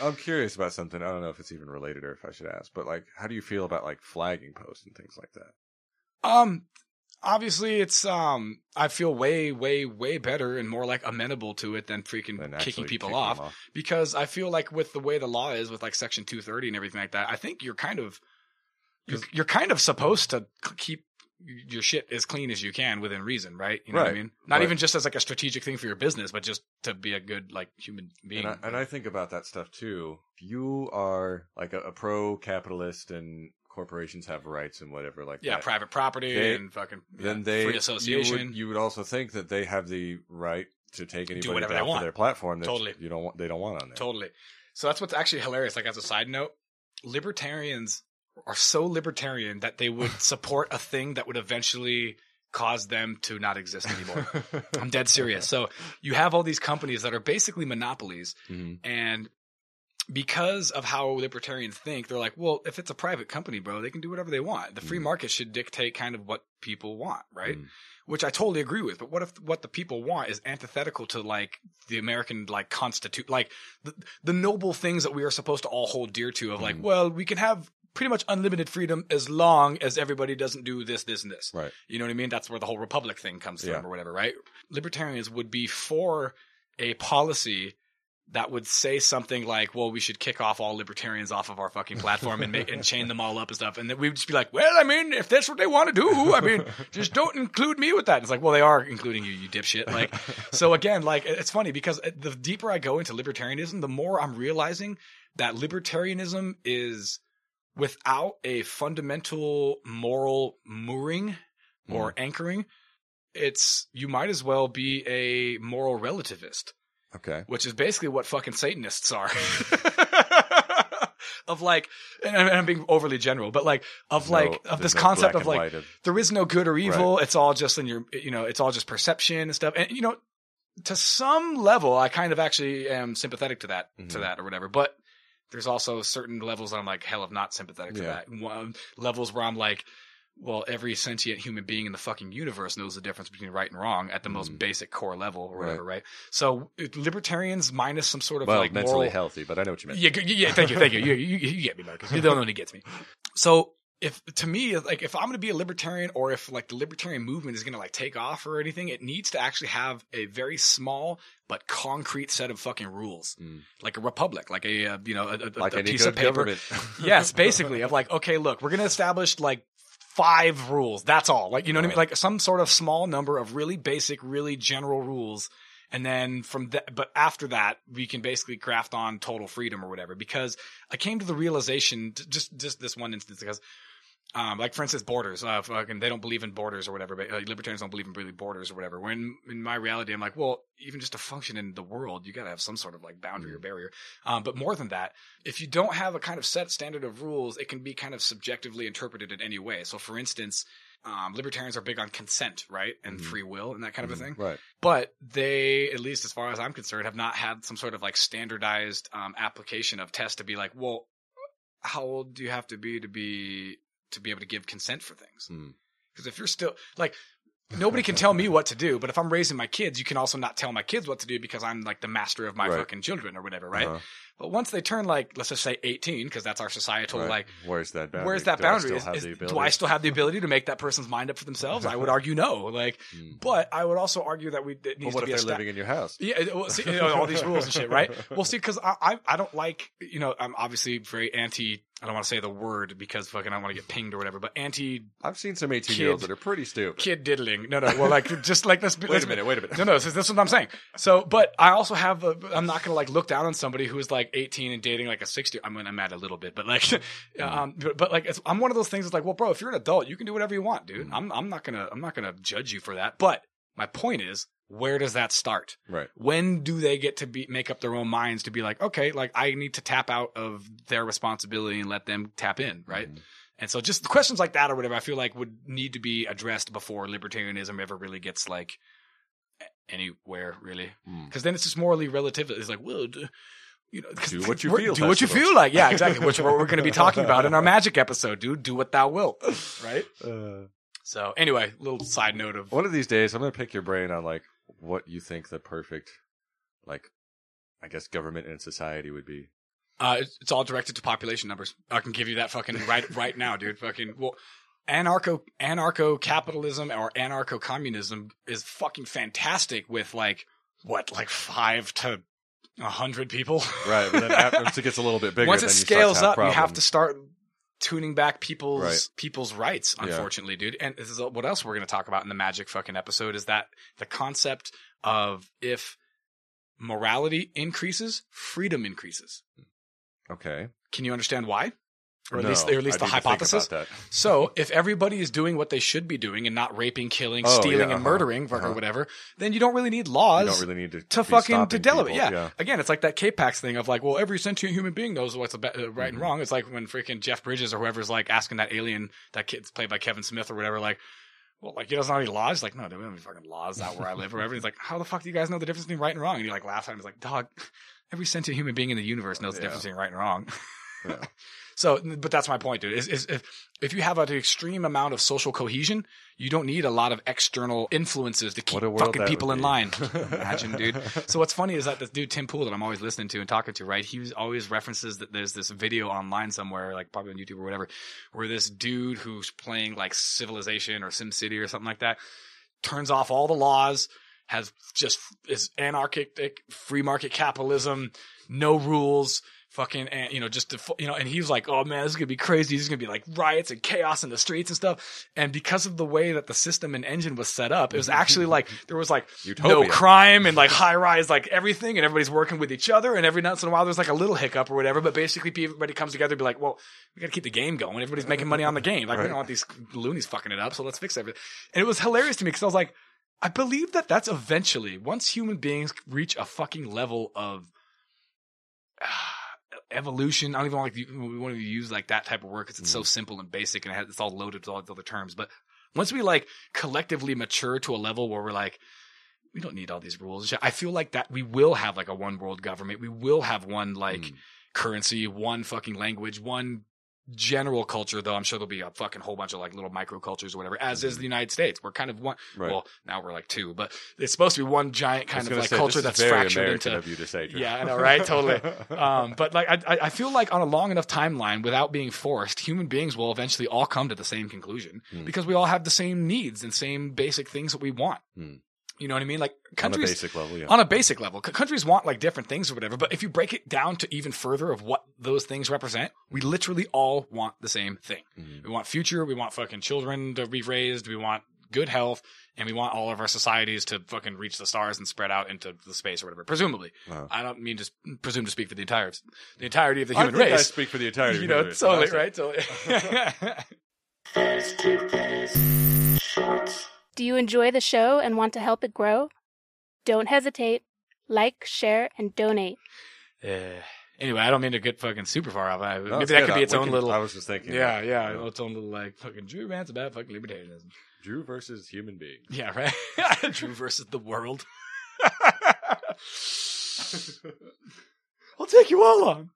I'm curious about something. I don't know if it's even related or if I should ask, but like, how do you feel about like flagging posts and things like that? Um, obviously, it's um, I feel way, way, way better and more like amenable to it than freaking And kicking people them off. because I feel like with the way the law is with like Section 230 and everything like that, I think you're kind of you're, you're kind of supposed to keep your shit as clean as you can within reason, right? You know what I Right. mean? Not Right. even just as like a strategic thing for your business, but just to be a good like human being. And I, and I think about that stuff too. If you are like a, a pro capitalist and corporations have rights and whatever like yeah, that, private property They- and fucking then yeah, they free You association. would, you would also think that they have the right to take anybody whatever they want. their platform that Totally. you don't want they don't want on there. Totally. So that's what's actually hilarious. Like as a side note, libertarians are so libertarian that they would support a thing that would eventually cause them to not exist anymore. I'm dead serious. So you have all these companies that are basically monopolies Mhm. and because of how libertarians think, they're like, well, if it's a private company, bro, they can do whatever they want. The free Mhm. market should dictate kind of what people want, right? Mm. Which I totally agree with. But what if what the people want is antithetical to like the American like constitute, like the, the noble things that we are supposed to all hold dear to of like, Mhm. well, we can have pretty much unlimited freedom as long as everybody doesn't do this, this, and this. Right. You know what I mean? That's where the whole republic thing comes from Yeah. or whatever, right? Libertarians would be for a policy that would say something like, well, we should kick off all libertarians off of our fucking platform and make and chain them all up and stuff. And then we would just be like, well, I mean, if that's what they want to do, I mean, just don't include me with that. It's like, well, they are including you, you dipshit. Like, so again, like, it's funny because the deeper I go into libertarianism, the more I'm realizing that libertarianism is without a fundamental moral mooring or anchoring. It's, you might as well be a moral relativist Okay. which is basically what fucking Satanists are. of like, and I'm- being overly general, but like, of like, of this no concept of like, of- there is no good or evil. It's all just in your, you know, it's all just perception and stuff. And, you know, to some level, I kind of actually am sympathetic to that, to Mhm. that or whatever. But there's also certain levels that I'm like, hell of not sympathetic to Yeah. that. One, levels where I'm like, well, every sentient human being in the fucking universe knows the difference between right and wrong at the most Mm. basic core level or Right. whatever, right? So libertarians minus some sort of well, like mentally moral, healthy, but I know what you mean. yeah, yeah, thank you, thank you. You, you, you get me, Marcus. You're the only one who gets me. So if to me, like if I'm going to be a libertarian, or if like the libertarian movement is going to like take off or anything, it needs to actually have a very small but concrete set of fucking rules, Mm. like a republic, like a uh, you know a, Like a piece of paper. yes, basically, of like okay, look, we're going to establish like five rules. That's all. Like you know what I mean? Like some sort of small number of really basic, really general rules and then from that, but after that, we can basically craft on total freedom or whatever. Because I came to the realization, just just this one instance, because, um, like for instance, borders. Uh, fucking, they don't believe in borders or whatever. But uh, libertarians don't believe in really borders or whatever. When in my reality, I'm like, well, even just to function in the world, you got to have some sort of like boundary or barrier. Um, but more than that, if you don't have a kind of set standard of rules, it can be kind of subjectively interpreted in any way. So, for instance. Um, libertarians are big on consent, right, and Mhm. free will and that kind of a thing Right. but they, at least as far as I'm concerned, have not had some sort of like standardized um, application of tests to be like, well, how old do you have to be to be to be able to give consent for things? Hmm. Because if you're still like, nobody can tell me what to do, but if I'm raising my kids, you can also not tell my kids what to do because I'm like the master of my Right. fucking children or whatever, right? Uh-huh. But once they turn like, let's just say 18, because that's our societal Right. like where's that boundary? Where's that Do I boundary? still Is- have is- the do ability? I still have the ability to make that person's mind up for themselves? I would argue no. Like, Mm. but I would also argue that we it needs what to be a sta- living in your house? yeah, well, see, you know, all these rules and shit, right? Well, see, because I, I I don't like you know I'm obviously very anti. I don't want to say the word because fucking I want to get pinged or whatever, but anti I've seen some 18 year olds that are pretty stupid. kid diddling. No, no, well, like just like let's be- Wait let's a minute, wait a minute. no, no, this is, this is what I'm saying. So, but I also have, a, I'm not going to like look down on somebody who is like 18 and dating like a 60. I mean, I'm mad a little bit, but like, um, but, but like, it's, I'm one of those things that's like, well, bro, if you're an adult, you can do whatever you want, dude. Mm. I'm, I'm not going to, I'm not going to judge you for that. But my point is, where does that start? Right. When do they get to be, make up their own minds to be like, okay, like I need to tap out of their responsibility and let them tap in, right? Mhm. And so just questions like that or whatever, I feel like would need to be addressed before libertarianism ever really gets like anywhere really. Mm. Because then it's just morally relative. It's like, well, d- you know, Do what you feel, Do what you feel like. Yeah, exactly. Which what we're going to be talking about in our magic episode, dude. Do what thou wilt. Right. Uh, So anyway, little side note of one of these days, I'm going to pick your brain on like what you think the perfect like, I guess government and society would be. Uh, it's, it's all directed to population numbers. I can give you that fucking right right now, dude. Fucking well, anarcho anarcho capitalism or anarcho communism is fucking fantastic with like what like five to a hundred people. Right, but then after once it gets a little bit bigger, Once it scales up, have you have to start tuning back people's Right. people's rights. Yeah. Unfortunately, dude. And this is what else we're going to talk about in the magic fucking episode is that the concept of if morality increases, freedom increases. Okay. Can you understand why? Or at No, least, or at least I the need to think hypothesis. So, if everybody is doing what they should be doing and not raping, killing, Oh, stealing, yeah, and uh-huh, murdering, or uh-huh. wwhatever, then you don't really need laws You don't really need to to fucking to stopping delegate. people, Yeah. Again, it's like that K-Pax thing of like, well, every sentient human being knows what's a be- uh, right and Mhm. wrong. It's like when freaking Jeff Bridges or whoever's like asking that alien that kid's played by Kevin Smith or whatever, like, well, like he doesn't know any laws. He's like, no, we don't have any fucking laws out where I live or whatever. He's like, how the fuck do you guys know the difference between right and wrong? And he like laughs at him. He's like, dog, every sentient human being in the universe knows the Yeah. difference between right and wrong. So, but that's my point, dude. Is, is if if you have an extreme amount of social cohesion, you don't need a lot of external influences to keep What a world fucking people in be. line. Imagine, dude. So what's funny is that this dude Tim Pool that I'm always listening to and talking to, right? He always references that there's this video online somewhere, like probably on YouTube or whatever, where this dude who's playing like Civilization or Sim City or something like that turns off all the laws, has just is anarchic, free market capitalism, no rules. Fucking, and, you know, just, to, you know, and he was like, oh man, this is gonna be crazy. This is gonna be like riots and chaos in the streets and stuff. And because of the way that the system and engine was set up, it was actually like, there was like no Utopia. crime and like high rise, like everything, and everybody's working with each other. And every once in a while, there's like a little hiccup or whatever. But basically, everybody comes together and be like, well, we got to keep the game going. Everybody's making money on the game. Like, we don't want these loonies fucking it up. So let's fix everything. And it was hilarious to me because I was like, I believe that that's eventually, once human beings reach a fucking level of uh, evolution, I don't even want to, we want to use like that type of word because it's so simple and basic and it has, it's all loaded with all these other terms. But once we like collectively mature to a level where we're like, we don't need all these rules. I feel like that we will have like a one world government. We will have one like Mm. currency, one fucking language, one general culture, though I'm sure there'll be a fucking whole bunch of like little micro cultures or whatever, as is the United States. We're kind of one, Right. well, now we're like two, but it's supposed to be one giant kind of like say, culture that's fractured American into. of you to say. Drew. Yeah, I know, right? Totally. Um, but like, I, I- I feel like on a long enough timeline, without being forced, human beings will eventually all come to the same conclusion Hmm. because we all have the same needs and same basic things that we want. Hmm. You know what I mean? Like on a countries basic level, yeah. on a basic level. Countries want like different things or whatever, but if you break it down to even further of what those things represent, we literally all want the same thing. Mhm. We want future, we want fucking children to be raised, we want good health, and we want all of our societies to fucking reach the stars and spread out into the space or whatever. Presumably, Wow. I don't mean to presume to speak for the entire the entirety of the I human think I race. speak for the entirety. You of know, human race, what I totally say. right, totally. Face to face. Shorts. Do you enjoy the show and want to help it grow? Don't hesitate. Like, share, and donate. Uh, anyway, I don't mean to get fucking super far off. I, No, maybe that good. could be its we own can- little. I was just thinking. yeah, that, yeah, you know, its own little like fucking Drew rants about fucking libertarianism. Drew versus human being. Yeah, right. Drew versus the world. I'll take you all on.